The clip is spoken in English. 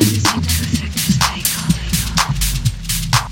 dancing to the sickness taker.